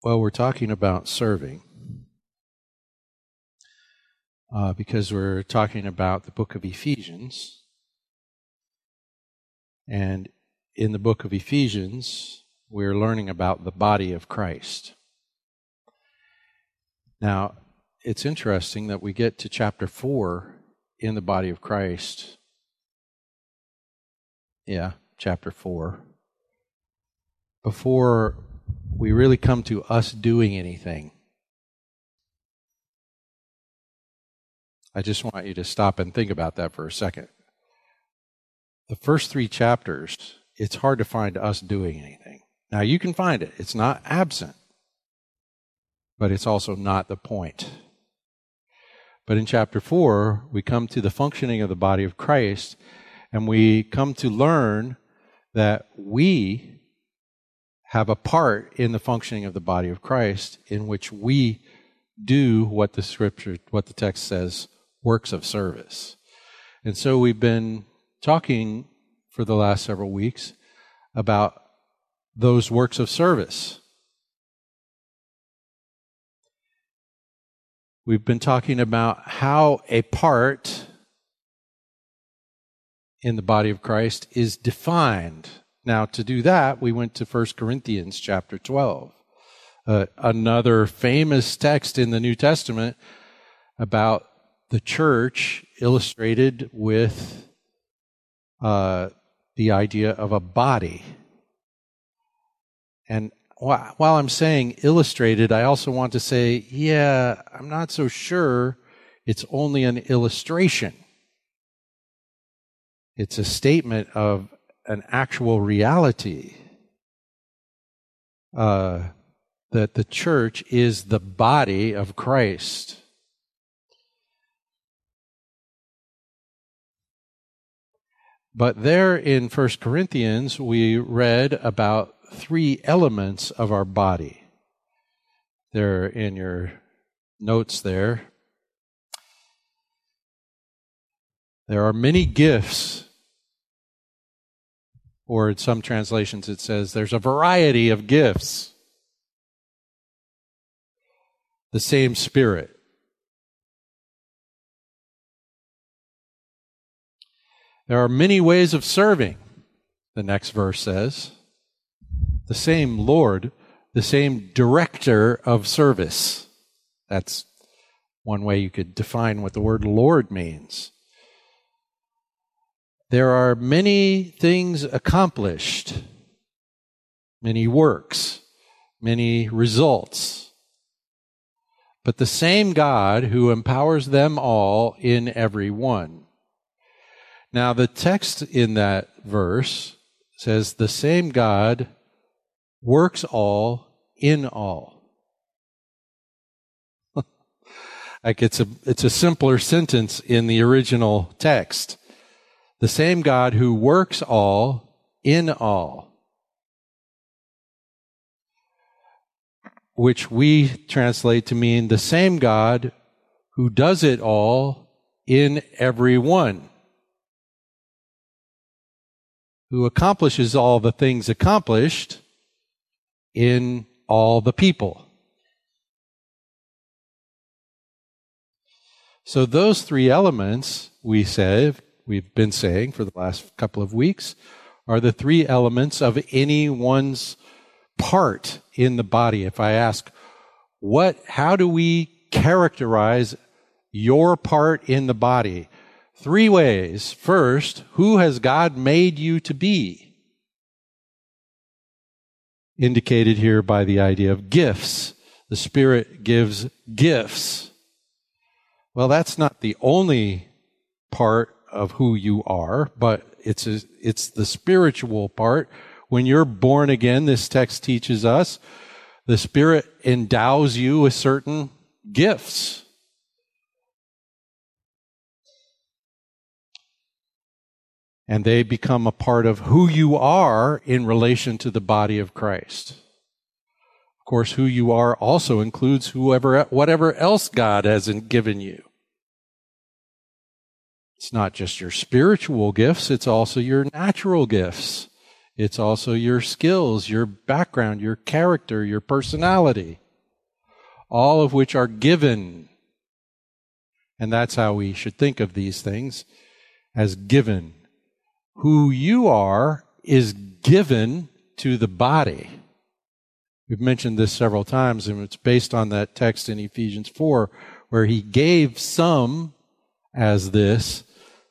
Well, we're talking about serving uh, because we're talking about the book of Ephesians. And in the book of Ephesians, we're learning about the body of Christ. Now, it's interesting that we get to chapter 4 in the body of Christ. Yeah, chapter 4. Before we really come to us doing anything. I just want you to stop and think about that for a second. The first three chapters, it's hard to find us doing anything. Now, you can find it, it's not absent, but it's also not the point. But in chapter 4, we come to the functioning of the body of Christ, and we come to learn that we have a part in the functioning of the body of Christ in which we do what the scripture, what the text says, works of service. And so we've been talking for the last several weeks about those works of service. We've been talking about how a part in the body of Christ is defined. Now, to do that, we went to 1 Corinthians chapter 12, uh, another famous text in the New Testament about the church illustrated with uh, the idea of a body. And while I'm saying illustrated, I also want to say, yeah, I'm not so sure it's only an illustration. It's a statement of an actual reality. Uh, that the church is the body of Christ. But there in 1 Corinthians, we read about three elements of our body. They're in your notes there. There are many gifts, or in some translations it says there's a variety of gifts. The same Spirit. There are many ways of serving, the next verse says the same Lord, the same director of service. That's one way you could define what the word Lord means. There are many things accomplished, many works, many results. But the same God who empowers them all in every one. Now, the text in that verse says, The same God works all in all. like it's a it's a simpler sentence in the original text. The same God who works all in all. Which we translate to mean the same God who does it all in everyone. Who accomplishes all the things accomplished in all the people. So those three elements we say, we've been saying for the last couple of weeks, are the three elements of anyone's part in the body. If I ask, what, how do we characterize your part in the body? Three ways. First, who has God made you to be? indicated here by the idea of gifts. The Spirit gives gifts. Well, that's not the only part of who you are, but it's a, it's the spiritual part. When you're born again, this text teaches us, the Spirit endows you with certain gifts. and they become a part of who you are in relation to the body of Christ. Of course, who you are also includes whoever, whatever else God hasn't given you. It's not just your spiritual gifts, it's also your natural gifts. It's also your skills, your background, your character, your personality, all of which are given. And that's how we should think of these things as given. Who you are is given to the body. We've mentioned this several times, and it's based on that text in Ephesians 4, where he gave some as this,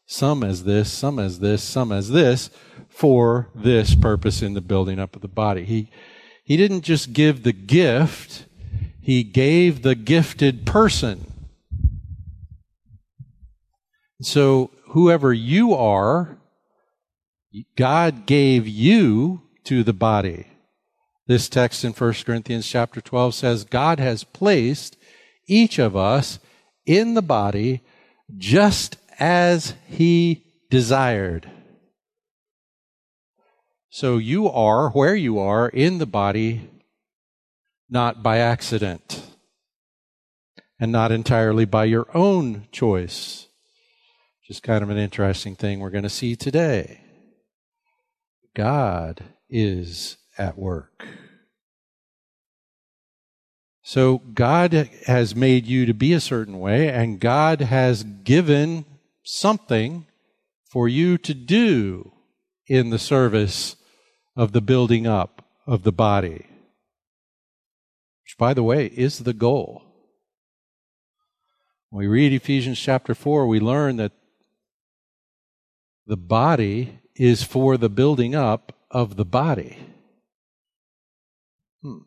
some as this, some as this, some as this, for this purpose in the building up of the body. He, he didn't just give the gift, he gave the gifted person. So, whoever you are, God gave you to the body. This text in 1 Corinthians chapter 12 says, God has placed each of us in the body just as he desired. So you are where you are in the body, not by accident, and not entirely by your own choice. Just kind of an interesting thing we're going to see today. God is at work. So God has made you to be a certain way, and God has given something for you to do in the service of the building up of the body. Which, by the way, is the goal. When we read Ephesians chapter 4, we learn that the body is for the building up of the body. Hmm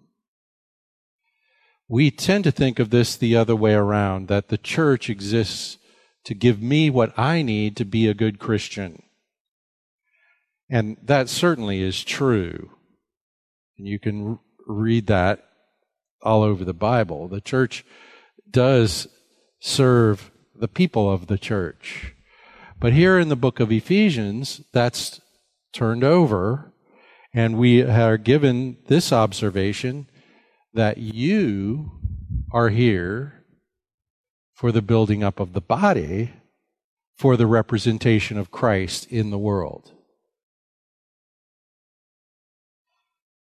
we tend to think of this the other way around that the church exists to give me what I need to be a good Christian. And that certainly is true. And you can read that all over the Bible. The church does serve the people of the church. But here in the book of Ephesians, that's turned over, and we are given this observation that you are here for the building up of the body, for the representation of Christ in the world.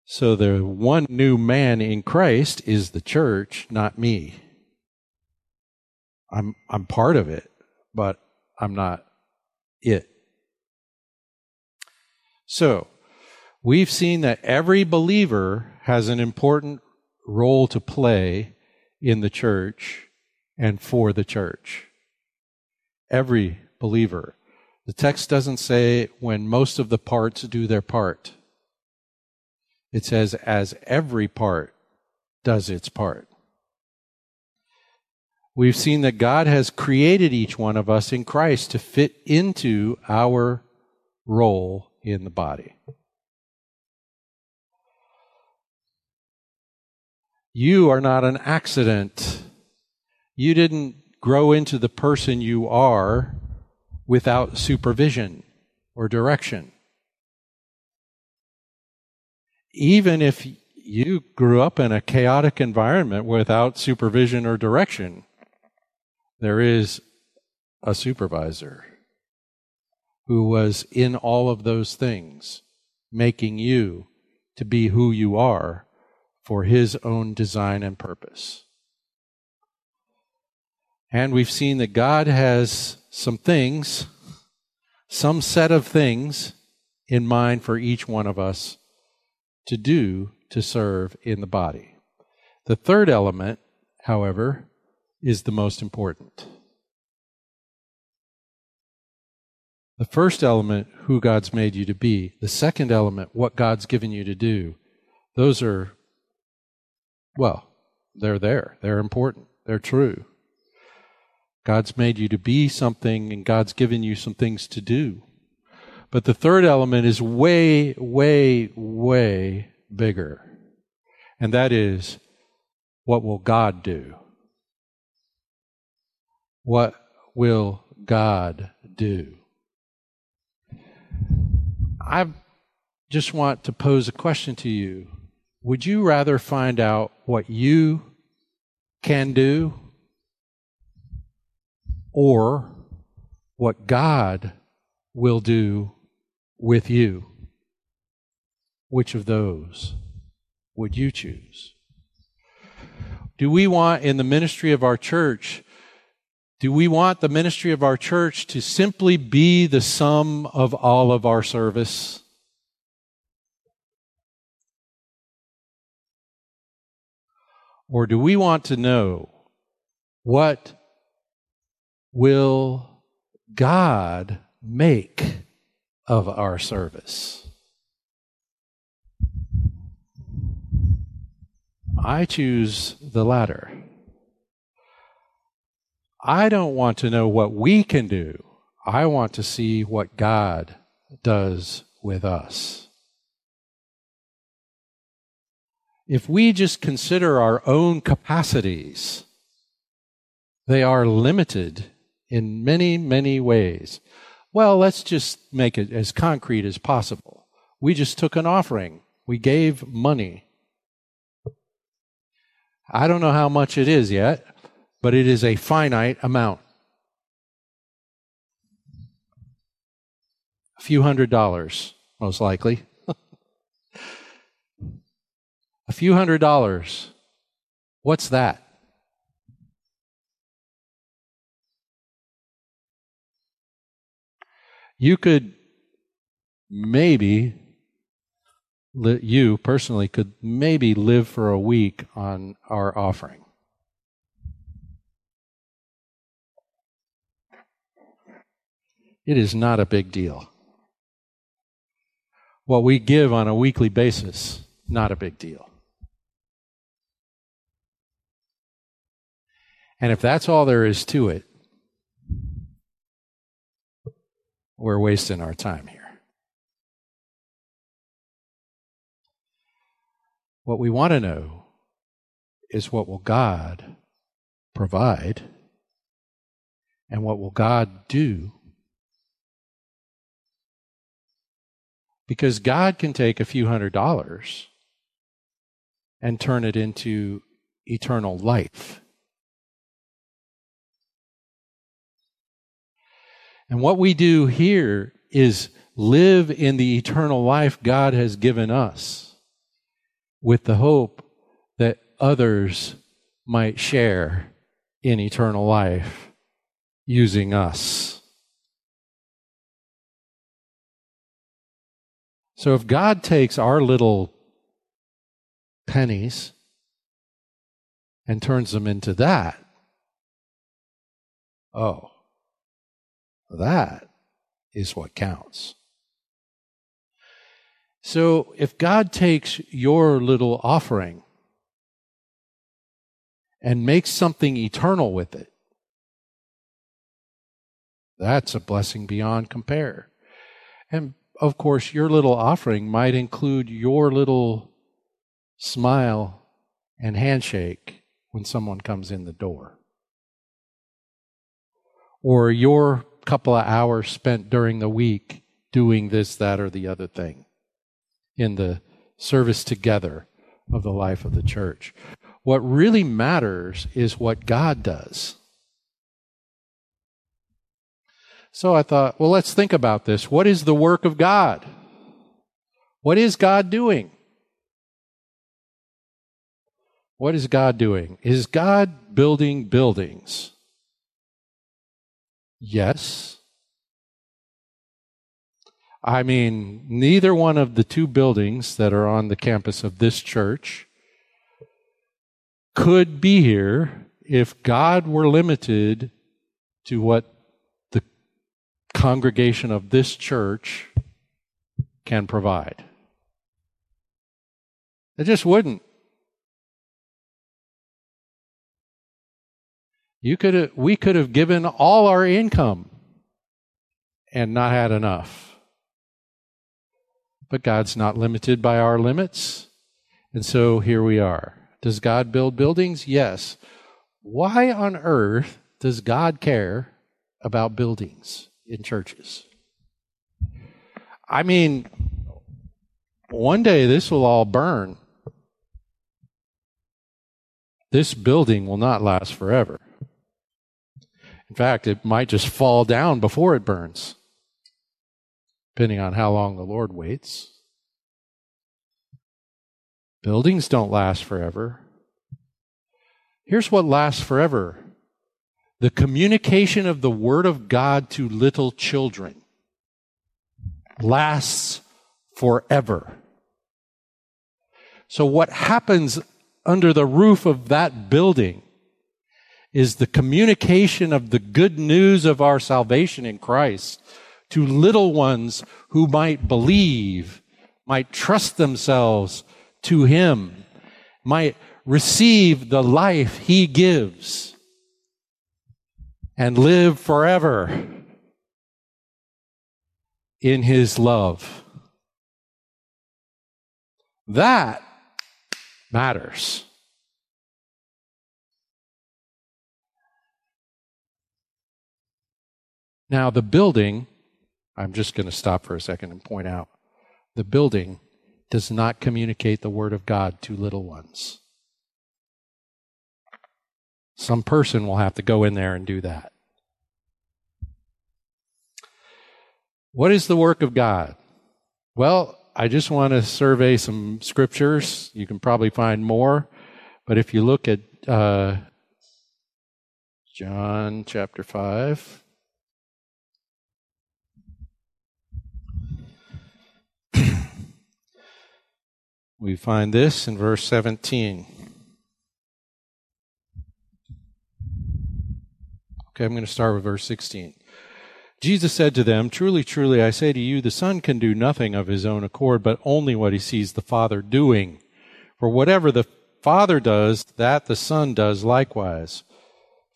So the one new man in Christ is the church, not me. I'm I'm part of it, but I'm not it. So, we've seen that every believer has an important role to play in the church and for the church. Every believer. The text doesn't say when most of the parts do their part. It says as every part does its part. We've seen that God has created each one of us in Christ to fit into our role in the body. You are not an accident. You didn't grow into the person you are without supervision or direction. Even if you grew up in a chaotic environment without supervision or direction, there is a supervisor who was in all of those things, making you to be who you are for his own design and purpose. And we've seen that God has some things, some set of things in mind for each one of us to do to serve in the body. The third element, however, is the most important. The first element, who God's made you to be. The second element, what God's given you to do. Those are well, they're there. They're important. They're true. God's made you to be something and God's given you some things to do. But the third element is way, way, way bigger. And that is, what will God do? What will God do? I just want to pose a question to you. Would you rather find out what you can do or what God will do with you? Which of those would you choose? Do we want in the ministry of our church, do we want the ministry of our church to simply be the sum of all of our service? Or do we want to know what will God make of our service? I choose the latter. I don't want to know what we can do. I want to see what God does with us. If we just consider our own capacities, they are limited in many, many ways. Well, let's just make it as concrete as possible. We just took an offering. We gave money. I don't know how much it is yet, but it is a finite amount. A few hundred dollars, most likely. a few hundred dollars. What's that? You could maybe you personally could maybe live for a week on our offering. It is not a big deal. What we give on a weekly basis, not a big deal. And if that's all there is to it, we're wasting our time here. What we want to know is what will God provide and what will God do? Because God can take a few hundred dollars and turn it into eternal life. And what we do here is live in the eternal life God has given us with the hope that others might share in eternal life using us. So if God takes our little pennies and turns them into that, oh, that is what counts. So if God takes your little offering and makes something eternal with it, that's a blessing beyond compare. And of course, your little offering might include your little smile and handshake when someone comes in the door. Or your couple of hours spent during the week doing this, that, or the other thing in the service together of the life of the church. What really matters is what God does. So I thought, well, let's think about this. What is the work of God? What is God doing? What is God doing? Is God building buildings? Yes. I mean, neither one of the two buildings that are on the campus of this church could be here if God were limited to what the congregation of this church can provide. It just wouldn't. You could have, we could have given all our income and not had enough. But God's not limited by our limits. And so here we are. Does God build buildings? Yes. Why on earth does God care about buildings in churches? I mean, one day this will all burn. This building will not last forever. In fact, it might just fall down before it burns depending on how long the Lord waits. Buildings don't last forever. Here's what lasts forever the communication of the Word of God to little children lasts forever. So, what happens under the roof of that building is the communication of the good news of our salvation in Christ to little ones who might believe, might trust themselves to Him, might receive the life He gives, and live forever in His love. That matters. Now, the building, I'm just going to stop for a second and point out the building does not communicate the Word of God to little ones. Some person will have to go in there and do that. What is the work of God? Well, I just want to survey some scriptures. You can probably find more. But if you look at uh, John chapter 5, we find this in verse 17. Okay, I'm going to start with verse 16. Jesus said to them, Truly, truly, I say to you, the Son can do nothing of his own accord, but only what he sees the Father doing. For whatever the Father does, that the Son does likewise.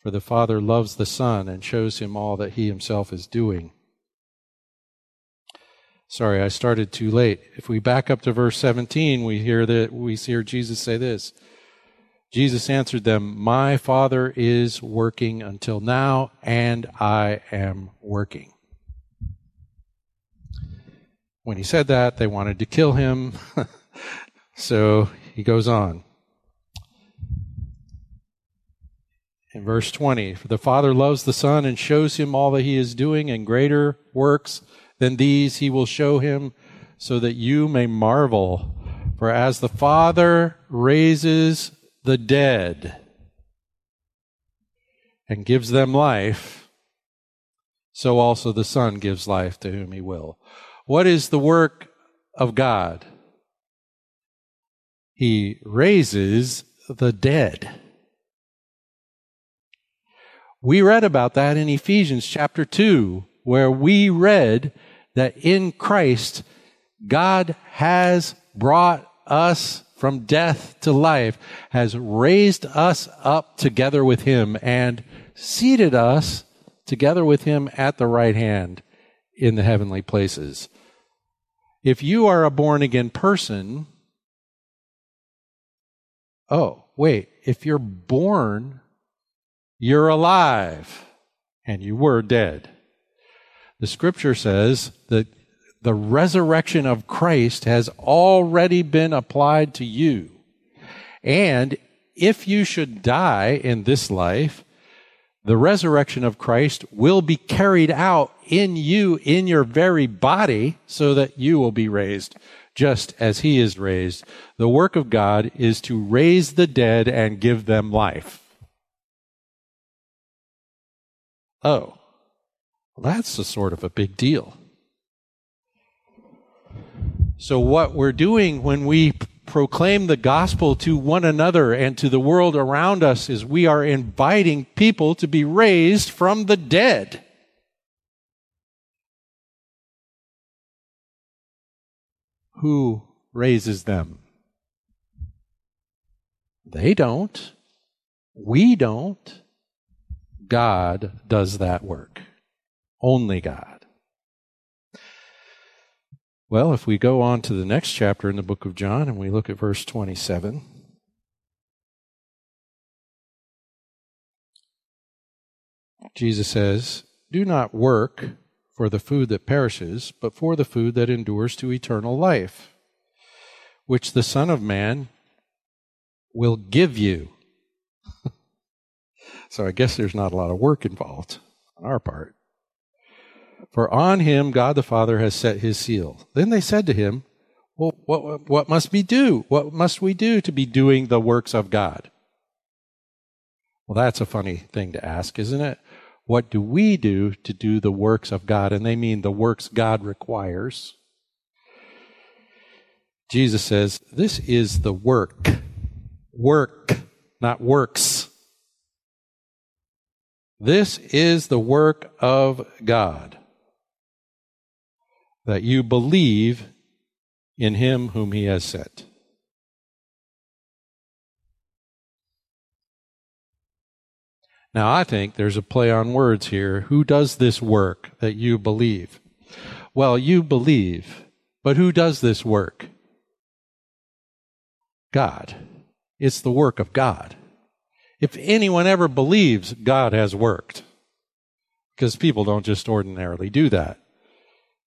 For the Father loves the Son and shows him all that he himself is doing. Sorry, I started too late. If we back up to verse 17, we hear that we hear Jesus say this. Jesus answered them, My Father is working until now, and I am working. When he said that, they wanted to kill him. so he goes on. In verse 20, For the Father loves the Son and shows him all that he is doing, and greater works than these he will show him, so that you may marvel. For as the Father raises the dead and gives them life, so also the Son gives life to whom he will. What is the work of God? He raises the dead. We read about that in Ephesians chapter 2, where we read that in Christ, God has brought us from death to life, has raised us up together with him and seated us together with him at the right hand in the heavenly places. If you are a born again person, oh, wait, if you're born, you're alive and you were dead. The scripture says that the resurrection of Christ has already been applied to you. And if you should die in this life, the resurrection of Christ will be carried out in you, in your very body, so that you will be raised just as he is raised. The work of God is to raise the dead and give them life. Oh, well, that's a sort of a big deal. So, what we're doing when we proclaim the gospel to one another and to the world around us is we are inviting people to be raised from the dead. Who raises them? They don't. We don't. God does that work. Only God. Well, if we go on to the next chapter in the book of John and we look at verse 27. Jesus says, Do not work for the food that perishes, but for the food that endures to eternal life, which the Son of Man will give you. so I guess there's not a lot of work involved on our part. For on him God the Father has set his seal. Then they said to him, Well, what, what must we do? What must we do to be doing the works of God? Well, that's a funny thing to ask, isn't it? What do we do to do the works of God? And they mean the works God requires. Jesus says, This is the work. Work, not works. This is the work of God. That you believe in him whom he has sent. Now, I think there's a play on words here. Who does this work that you believe? Well, you believe, but who does this work? God. It's the work of God. If anyone ever believes God has worked, because people don't just ordinarily do that.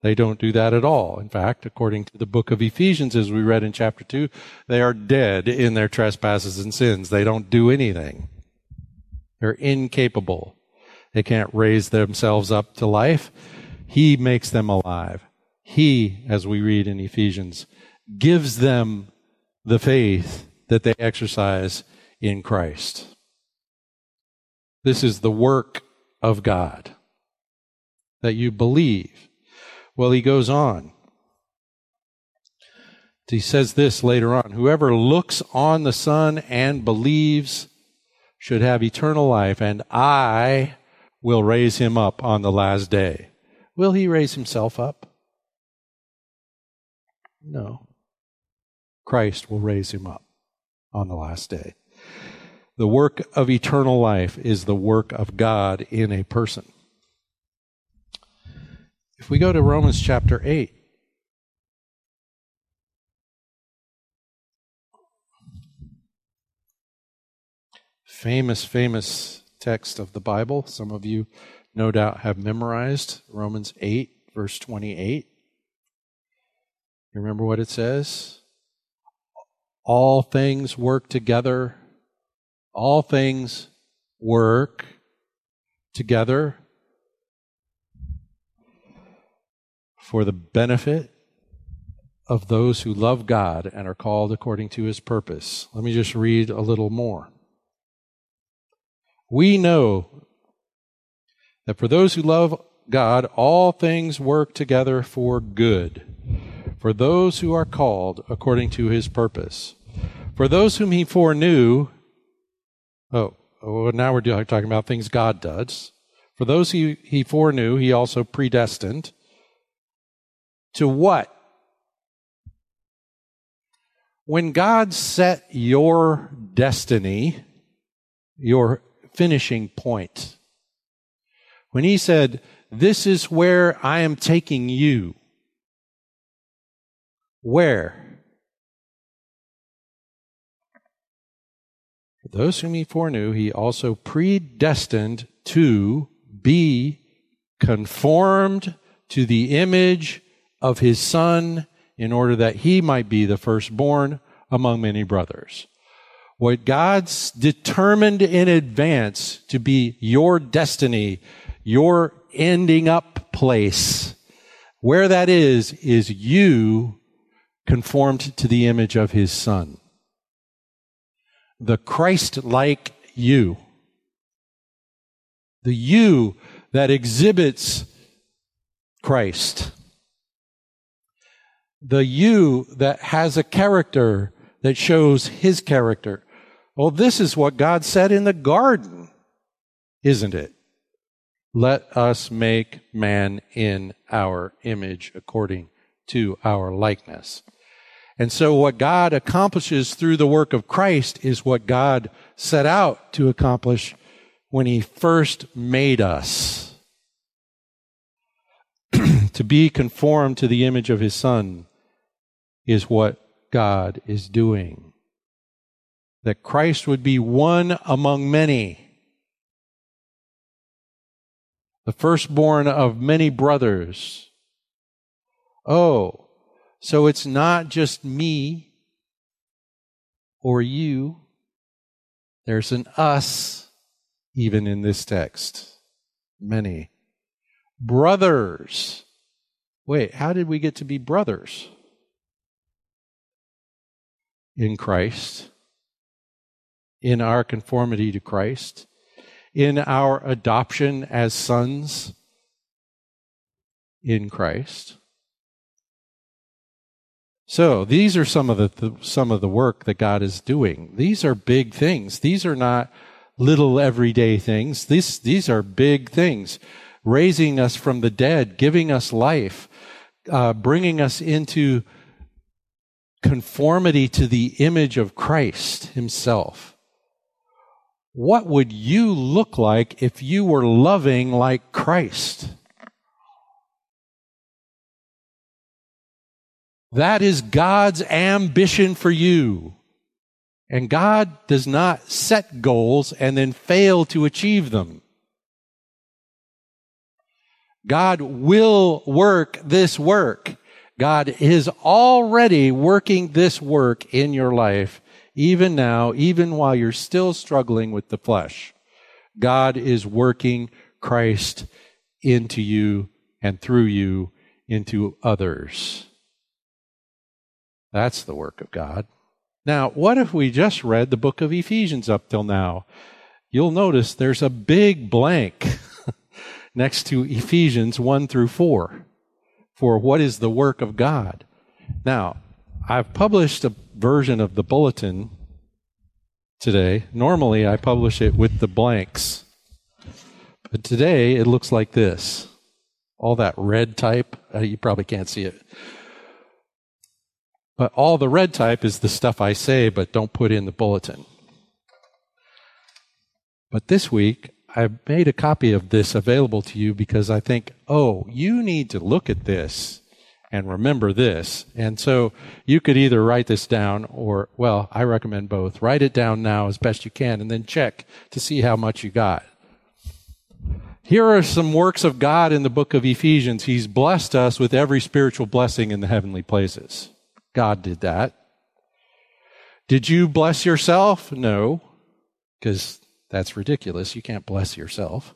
They don't do that at all. In fact, according to the book of Ephesians, as we read in chapter 2, they are dead in their trespasses and sins. They don't do anything. They're incapable. They can't raise themselves up to life. He makes them alive. He, as we read in Ephesians, gives them the faith that they exercise in Christ. This is the work of God that you believe well, he goes on. He says this later on Whoever looks on the Son and believes should have eternal life, and I will raise him up on the last day. Will he raise himself up? No. Christ will raise him up on the last day. The work of eternal life is the work of God in a person. If we go to Romans chapter 8, famous, famous text of the Bible. Some of you, no doubt, have memorized Romans 8, verse 28. You remember what it says? All things work together. All things work together for the benefit of those who love God and are called according to his purpose. Let me just read a little more. We know that for those who love God, all things work together for good, for those who are called according to his purpose. For those whom he foreknew, oh, oh now we're talking about things God does. For those he, he foreknew, he also predestined to what? When God set your destiny, your finishing point, when He said, This is where I am taking you, where? For those whom He foreknew, He also predestined to be conformed to the image of his son in order that he might be the firstborn among many brothers. What God's determined in advance to be your destiny, your ending up place, where that is, is you conformed to the image of his son. The Christ like you. The you that exhibits Christ the you that has a character that shows his character. Well, this is what God said in the garden, isn't it? Let us make man in our image according to our likeness. And so what God accomplishes through the work of Christ is what God set out to accomplish when he first made us. to be conformed to the image of his son is what God is doing. That Christ would be one among many, the firstborn of many brothers. Oh, so it's not just me or you, there's an us even in this text. Many. Brothers. Wait, how did we get to be brothers? In Christ, in our conformity to Christ, in our adoption as sons in Christ. So these are some of the, the, some of the work that God is doing. These are big things. These are not little everyday things. These these are big things. Raising us from the dead, giving us life, uh, bringing us into conformity to the image of Christ Himself. What would you look like if you were loving like Christ? That is God's ambition for you. And God does not set goals and then fail to achieve them. God will work this work. God is already working this work in your life, even now, even while you're still struggling with the flesh. God is working Christ into you and through you into others. That's the work of God. Now, what if we just read the book of Ephesians up till now? You'll notice there's a big blank next to Ephesians 1 through 4 for what is the work of God. Now, I've published a version of the bulletin today. Normally, I publish it with the blanks. But today, it looks like this. All that red type, uh, you probably can't see it. But all the red type is the stuff I say, but don't put in the bulletin. But this week, I made a copy of this available to you because I think, oh, you need to look at this and remember this. And so you could either write this down or, well, I recommend both. Write it down now as best you can and then check to see how much you got. Here are some works of God in the book of Ephesians. He's blessed us with every spiritual blessing in the heavenly places. God did that. Did you bless yourself? No, because that's ridiculous. You can't bless yourself.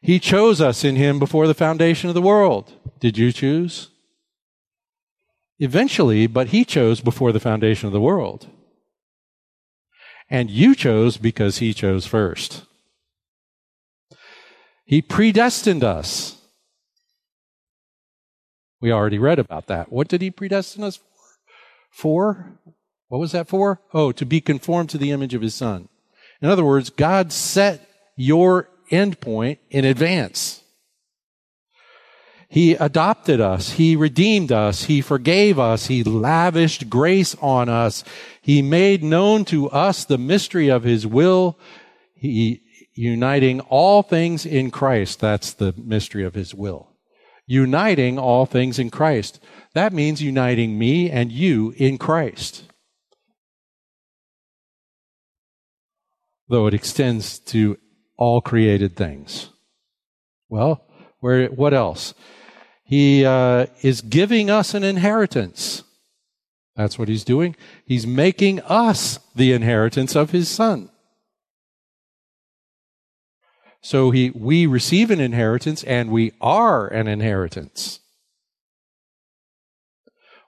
He chose us in Him before the foundation of the world. Did you choose? Eventually, but He chose before the foundation of the world. And you chose because He chose first. He predestined us. We already read about that. What did he predestine us for? For? What was that for? Oh, to be conformed to the image of his son. In other words, God set your endpoint in advance. He adopted us. He redeemed us. He forgave us. He lavished grace on us. He made known to us the mystery of his will. He uniting all things in Christ. That's the mystery of his will uniting all things in Christ. That means uniting me and you in Christ. Though it extends to all created things. Well, where, what else? He uh, is giving us an inheritance. That's what he's doing. He's making us the inheritance of his son. So he, we receive an inheritance and we are an inheritance.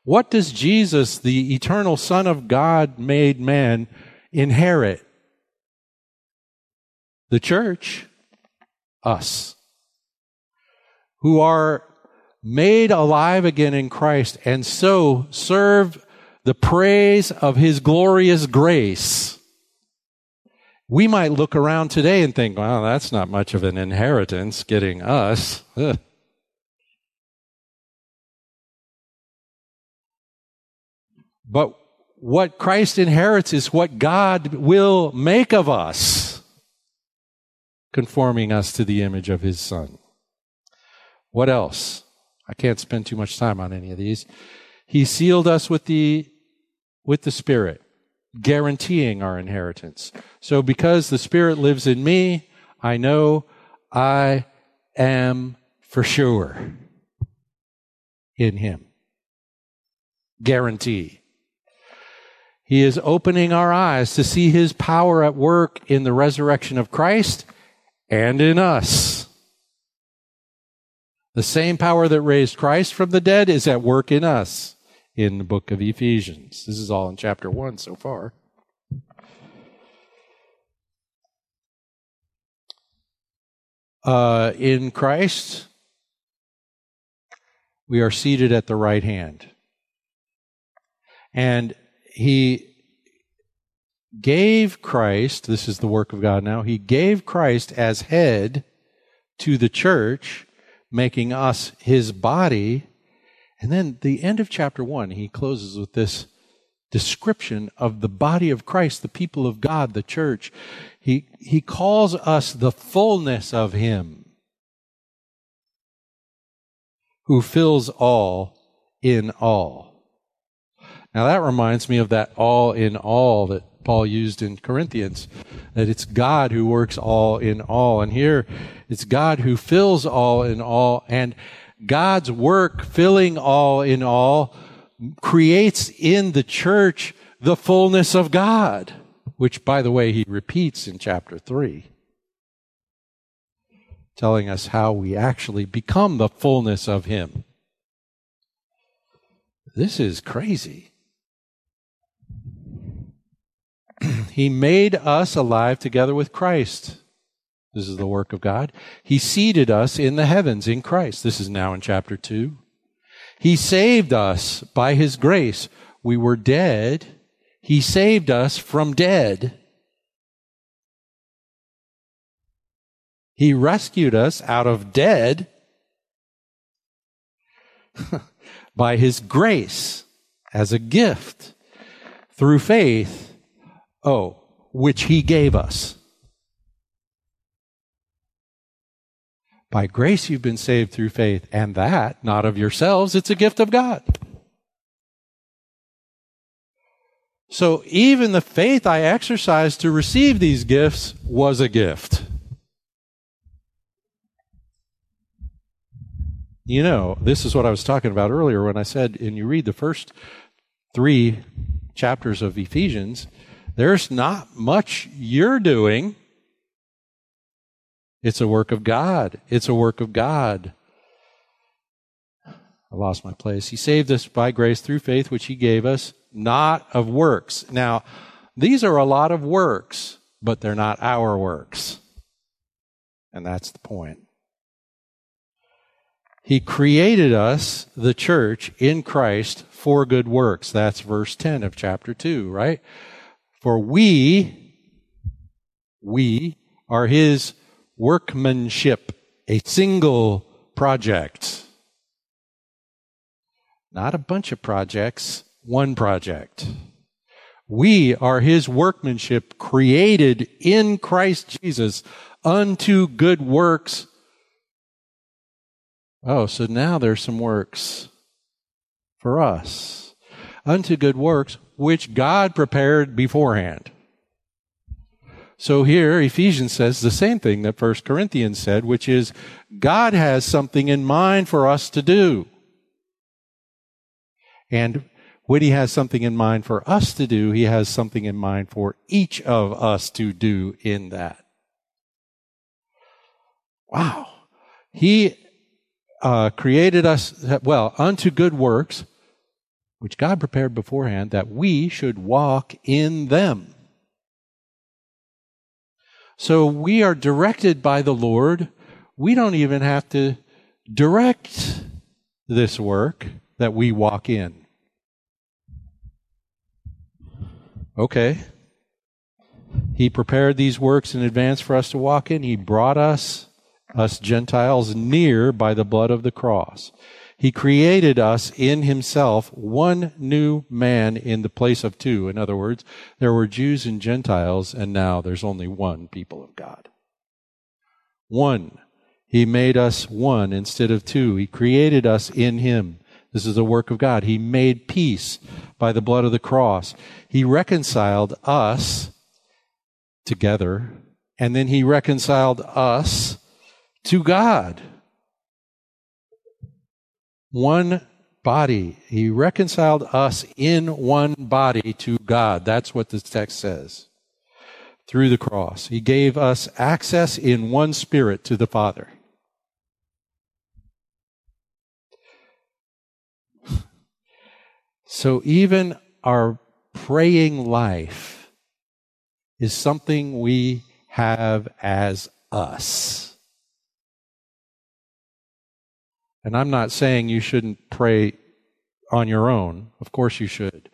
What does Jesus, the eternal Son of God made man, inherit? The church, us, who are made alive again in Christ and so serve the praise of his glorious grace we might look around today and think, well, that's not much of an inheritance getting us. But what Christ inherits is what God will make of us, conforming us to the image of his Son. What else? I can't spend too much time on any of these. He sealed us with the, with the Spirit guaranteeing our inheritance. So because the Spirit lives in me, I know I am for sure in Him. Guarantee. He is opening our eyes to see His power at work in the resurrection of Christ and in us. The same power that raised Christ from the dead is at work in us in the book of Ephesians. This is all in chapter 1 so far. Uh, in Christ, we are seated at the right hand. And he gave Christ, this is the work of God now, he gave Christ as head to the church, making us his body. And then the end of chapter one, he closes with this description of the body of Christ, the people of God, the church. He, he calls us the fullness of him who fills all in all. Now that reminds me of that all in all that Paul used in Corinthians, that it's God who works all in all. And here it's God who fills all in all. And God's work filling all in all creates in the church the fullness of God, which, by the way, he repeats in chapter 3, telling us how we actually become the fullness of Him. This is crazy. he made us alive together with Christ. This is the work of God. He seated us in the heavens in Christ. This is now in chapter 2. He saved us by His grace. We were dead. He saved us from dead. He rescued us out of dead by His grace as a gift through faith Oh, which he gave us. By grace you've been saved through faith, and that not of yourselves, it's a gift of God. So even the faith I exercised to receive these gifts was a gift. You know, this is what I was talking about earlier when I said, and you read the first three chapters of Ephesians, there's not much you're doing. It's a work of God. It's a work of God. I lost my place. He saved us by grace through faith, which He gave us, not of works. Now, these are a lot of works, but they're not our works. And that's the point. He created us, the church, in Christ for good works. That's verse 10 of chapter 2, right? For we, we are his workmanship, a single project. Not a bunch of projects, one project. We are his workmanship created in Christ Jesus unto good works. Oh, so now there's some works for us. Unto good works, which God prepared beforehand. So here, Ephesians says the same thing that First Corinthians said, which is God has something in mind for us to do. And when he has something in mind for us to do, he has something in mind for each of us to do in that. Wow. He uh, created us, well, unto good works, which God prepared beforehand that we should walk in them. So we are directed by the Lord. We don't even have to direct this work that we walk in. Okay. He prepared these works in advance for us to walk in. He brought us, us Gentiles, near by the blood of the cross. He created us in himself one new man in the place of two. In other words, there were Jews and Gentiles, and now there's only one people of God. One. He made us one instead of two. He created us in him. This is a work of God. He made peace by the blood of the cross. He reconciled us together, and then he reconciled us to God one body. He reconciled us in one body to God. That's what the text says. Through the cross. He gave us access in one spirit to the Father. So even our praying life is something we have as us. And I'm not saying you shouldn't pray on your own. Of course you should.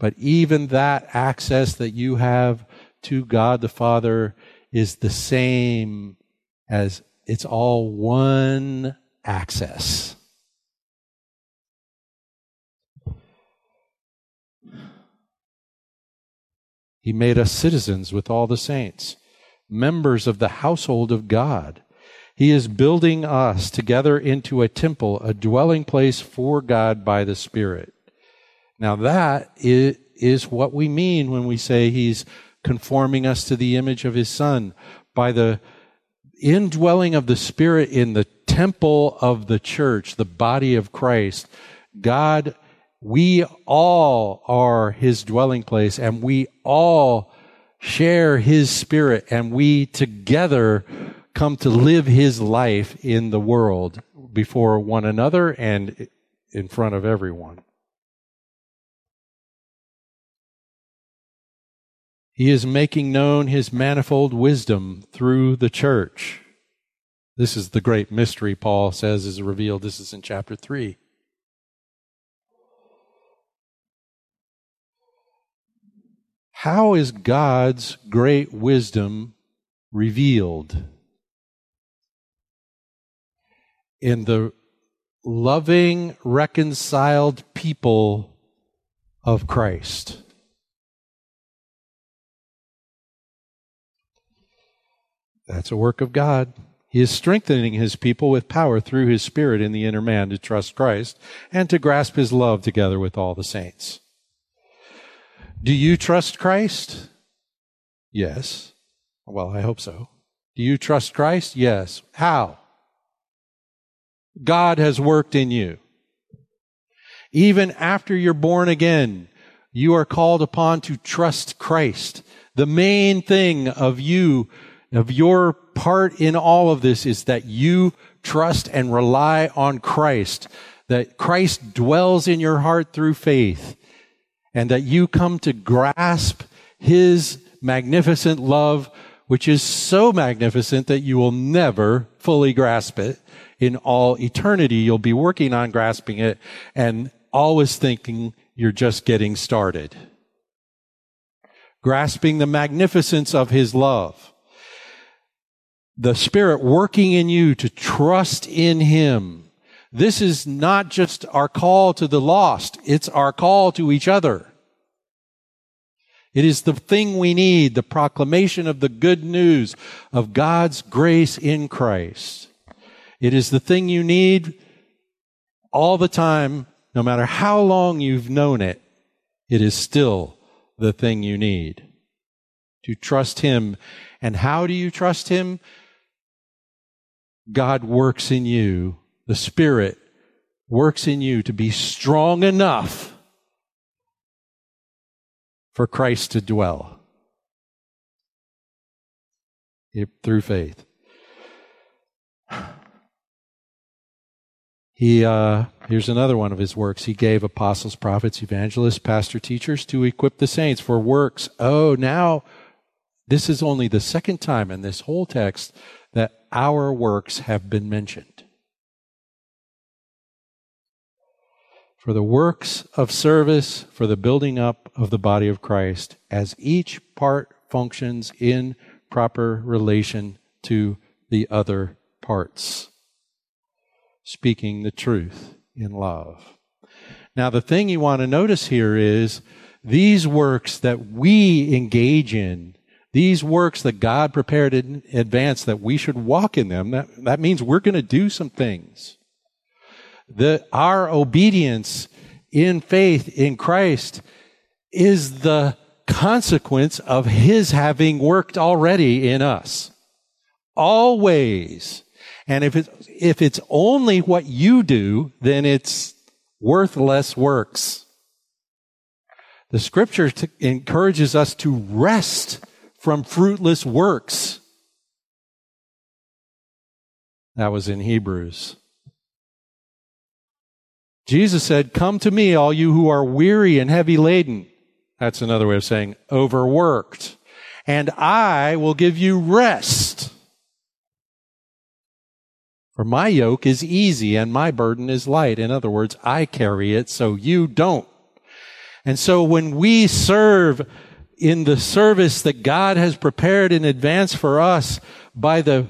But even that access that you have to God the Father is the same as it's all one access. He made us citizens with all the saints, members of the household of God. He is building us together into a temple, a dwelling place for God by the Spirit. Now that is what we mean when we say He's conforming us to the image of His Son by the indwelling of the Spirit in the temple of the church, the body of Christ. God, we all are His dwelling place and we all share His Spirit and we together come to live his life in the world before one another and in front of everyone. He is making known his manifold wisdom through the church. This is the great mystery, Paul says, is revealed. This is in chapter 3. How is God's great wisdom revealed? In the loving, reconciled people of Christ. That's a work of God. He is strengthening his people with power through his Spirit in the inner man to trust Christ and to grasp his love together with all the saints. Do you trust Christ? Yes. Well, I hope so. Do you trust Christ? Yes. How? God has worked in you. Even after you're born again, you are called upon to trust Christ. The main thing of you, of your part in all of this is that you trust and rely on Christ, that Christ dwells in your heart through faith, and that you come to grasp His magnificent love, which is so magnificent that you will never fully grasp it in all eternity, you'll be working on grasping it and always thinking you're just getting started. Grasping the magnificence of His love. The Spirit working in you to trust in Him. This is not just our call to the lost, it's our call to each other. It is the thing we need, the proclamation of the good news of God's grace in Christ. It is the thing you need all the time, no matter how long you've known it. It is still the thing you need. To trust Him. And how do you trust Him? God works in you. The Spirit works in you to be strong enough for Christ to dwell through faith. He uh, here's another one of his works. He gave apostles, prophets, evangelists, pastor, teachers to equip the saints for works. Oh, now this is only the second time in this whole text that our works have been mentioned. For the works of service, for the building up of the body of Christ, as each part functions in proper relation to the other parts speaking the truth in love. Now, the thing you want to notice here is these works that we engage in, these works that God prepared in advance that we should walk in them, that, that means we're going to do some things. The, our obedience in faith in Christ is the consequence of His having worked already in us. Always and if it's, if it's only what you do, then it's worthless works. The scripture t- encourages us to rest from fruitless works. That was in Hebrews. Jesus said, Come to me, all you who are weary and heavy laden. That's another way of saying overworked. And I will give you rest. For my yoke is easy and my burden is light. In other words, I carry it so you don't. And so when we serve in the service that God has prepared in advance for us by the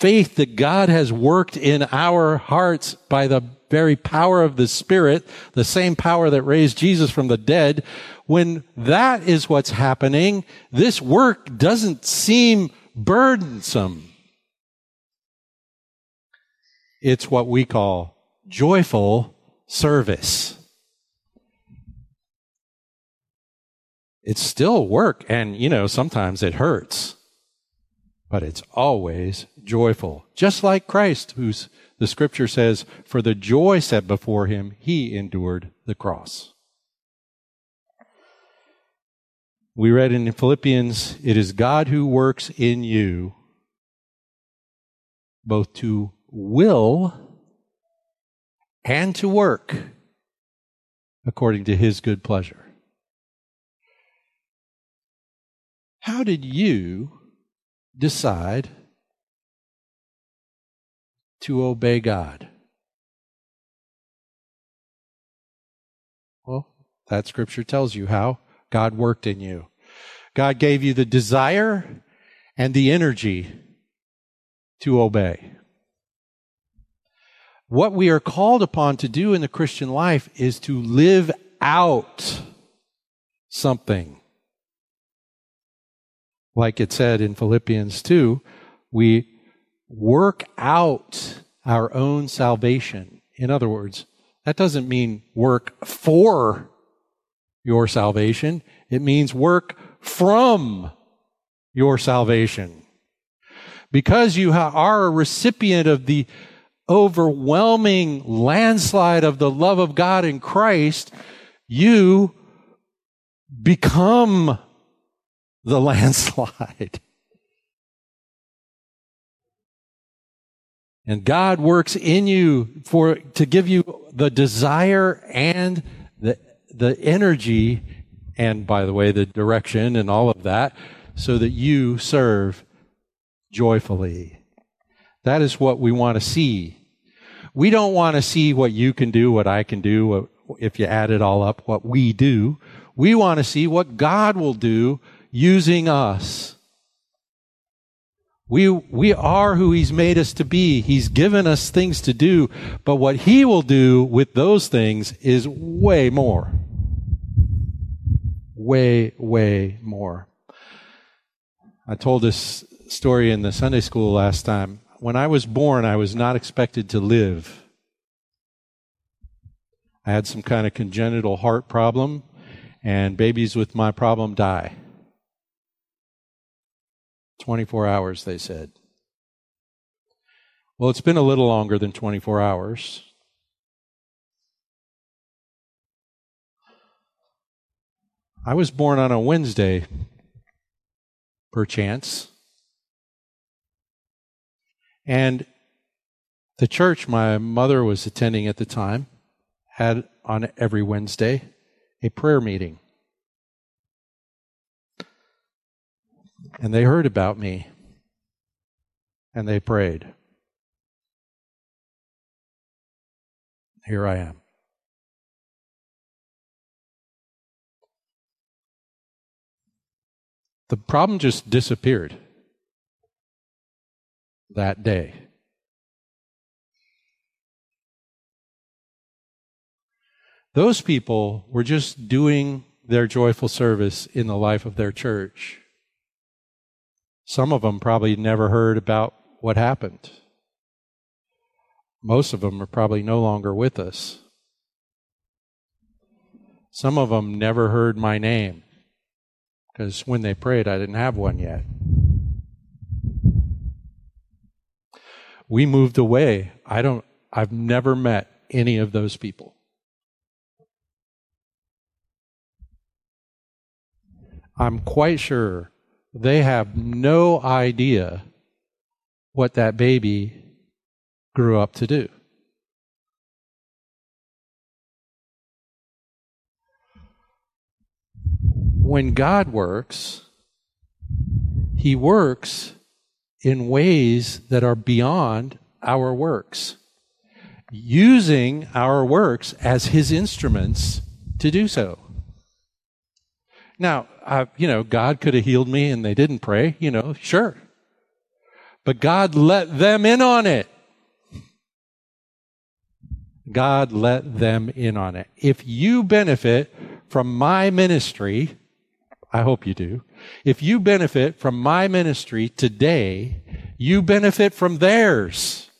faith that God has worked in our hearts by the very power of the Spirit, the same power that raised Jesus from the dead, when that is what's happening, this work doesn't seem burdensome. It's what we call joyful service. It's still work, and you know, sometimes it hurts, but it's always joyful. Just like Christ, who's the scripture says, for the joy set before him, he endured the cross. We read in Philippians, it is God who works in you both to will and to work according to his good pleasure. How did you decide to obey God? Well, that scripture tells you how God worked in you. God gave you the desire and the energy to obey. What we are called upon to do in the Christian life is to live out something. Like it said in Philippians 2, we work out our own salvation. In other words, that doesn't mean work for your salvation. It means work from your salvation. Because you are a recipient of the overwhelming landslide of the love of God in Christ, you become the landslide. And God works in you for, to give you the desire and the, the energy and by the way, the direction and all of that so that you serve joyfully. That is what we want to see. We don't want to see what you can do, what I can do, if you add it all up, what we do. We want to see what God will do using us. We, we are who He's made us to be. He's given us things to do, but what He will do with those things is way more. Way, way more. I told this story in the Sunday school last time. When I was born, I was not expected to live. I had some kind of congenital heart problem, and babies with my problem die. 24 hours, they said. Well, it's been a little longer than 24 hours. I was born on a Wednesday, perchance. And the church my mother was attending at the time had on every Wednesday a prayer meeting. And they heard about me and they prayed. Here I am. The problem just disappeared that day. Those people were just doing their joyful service in the life of their church. Some of them probably never heard about what happened. Most of them are probably no longer with us. Some of them never heard my name because when they prayed, I didn't have one yet. we moved away. I don't, I've never met any of those people. I'm quite sure they have no idea what that baby grew up to do. When God works, He works in ways that are beyond our works, using our works as His instruments to do so. Now, uh, you know, God could have healed me and they didn't pray, you know, sure. But God let them in on it. God let them in on it. If you benefit from my ministry, I hope you do. If you benefit from my ministry today, you benefit from theirs.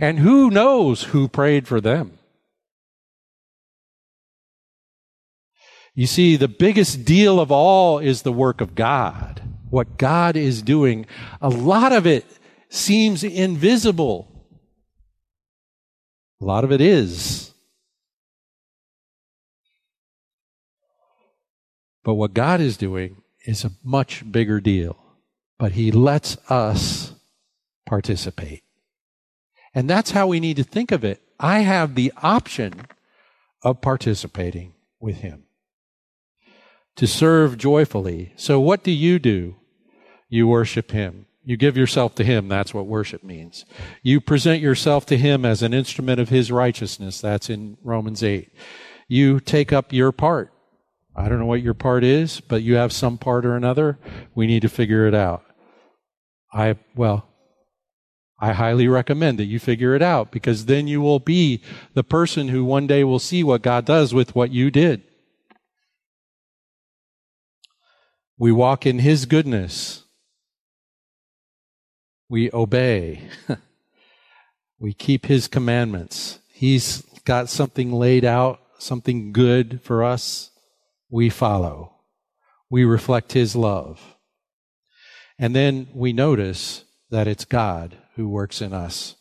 And who knows who prayed for them? You see, the biggest deal of all is the work of God. What God is doing. A lot of it seems invisible. A lot of it is. But what God is doing is a much bigger deal. But He lets us participate. And that's how we need to think of it. I have the option of participating with Him to serve joyfully. So what do you do? You worship Him. You give yourself to Him. That's what worship means. You present yourself to Him as an instrument of His righteousness. That's in Romans 8. You take up your part. I don't know what your part is, but you have some part or another. We need to figure it out. I, well, I highly recommend that you figure it out because then you will be the person who one day will see what God does with what you did. We walk in His goodness. We obey. we keep His commandments. He's got something laid out, something good for us. We follow. We reflect His love. And then we notice that it's God who works in us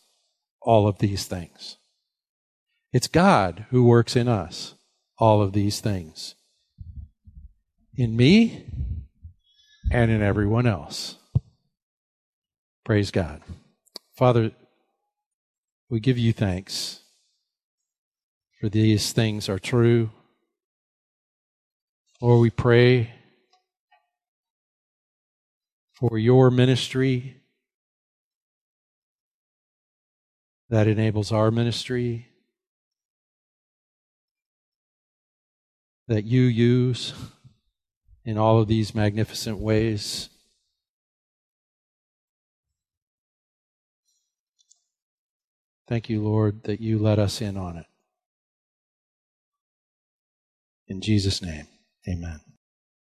all of these things. It's God who works in us all of these things. In me, and in everyone else. Praise God. Father, we give you thanks for these things are true. Lord, we pray for your ministry that enables our ministry, that you use in all of these magnificent ways. Thank you, Lord, that you let us in on it. In Jesus' name, amen.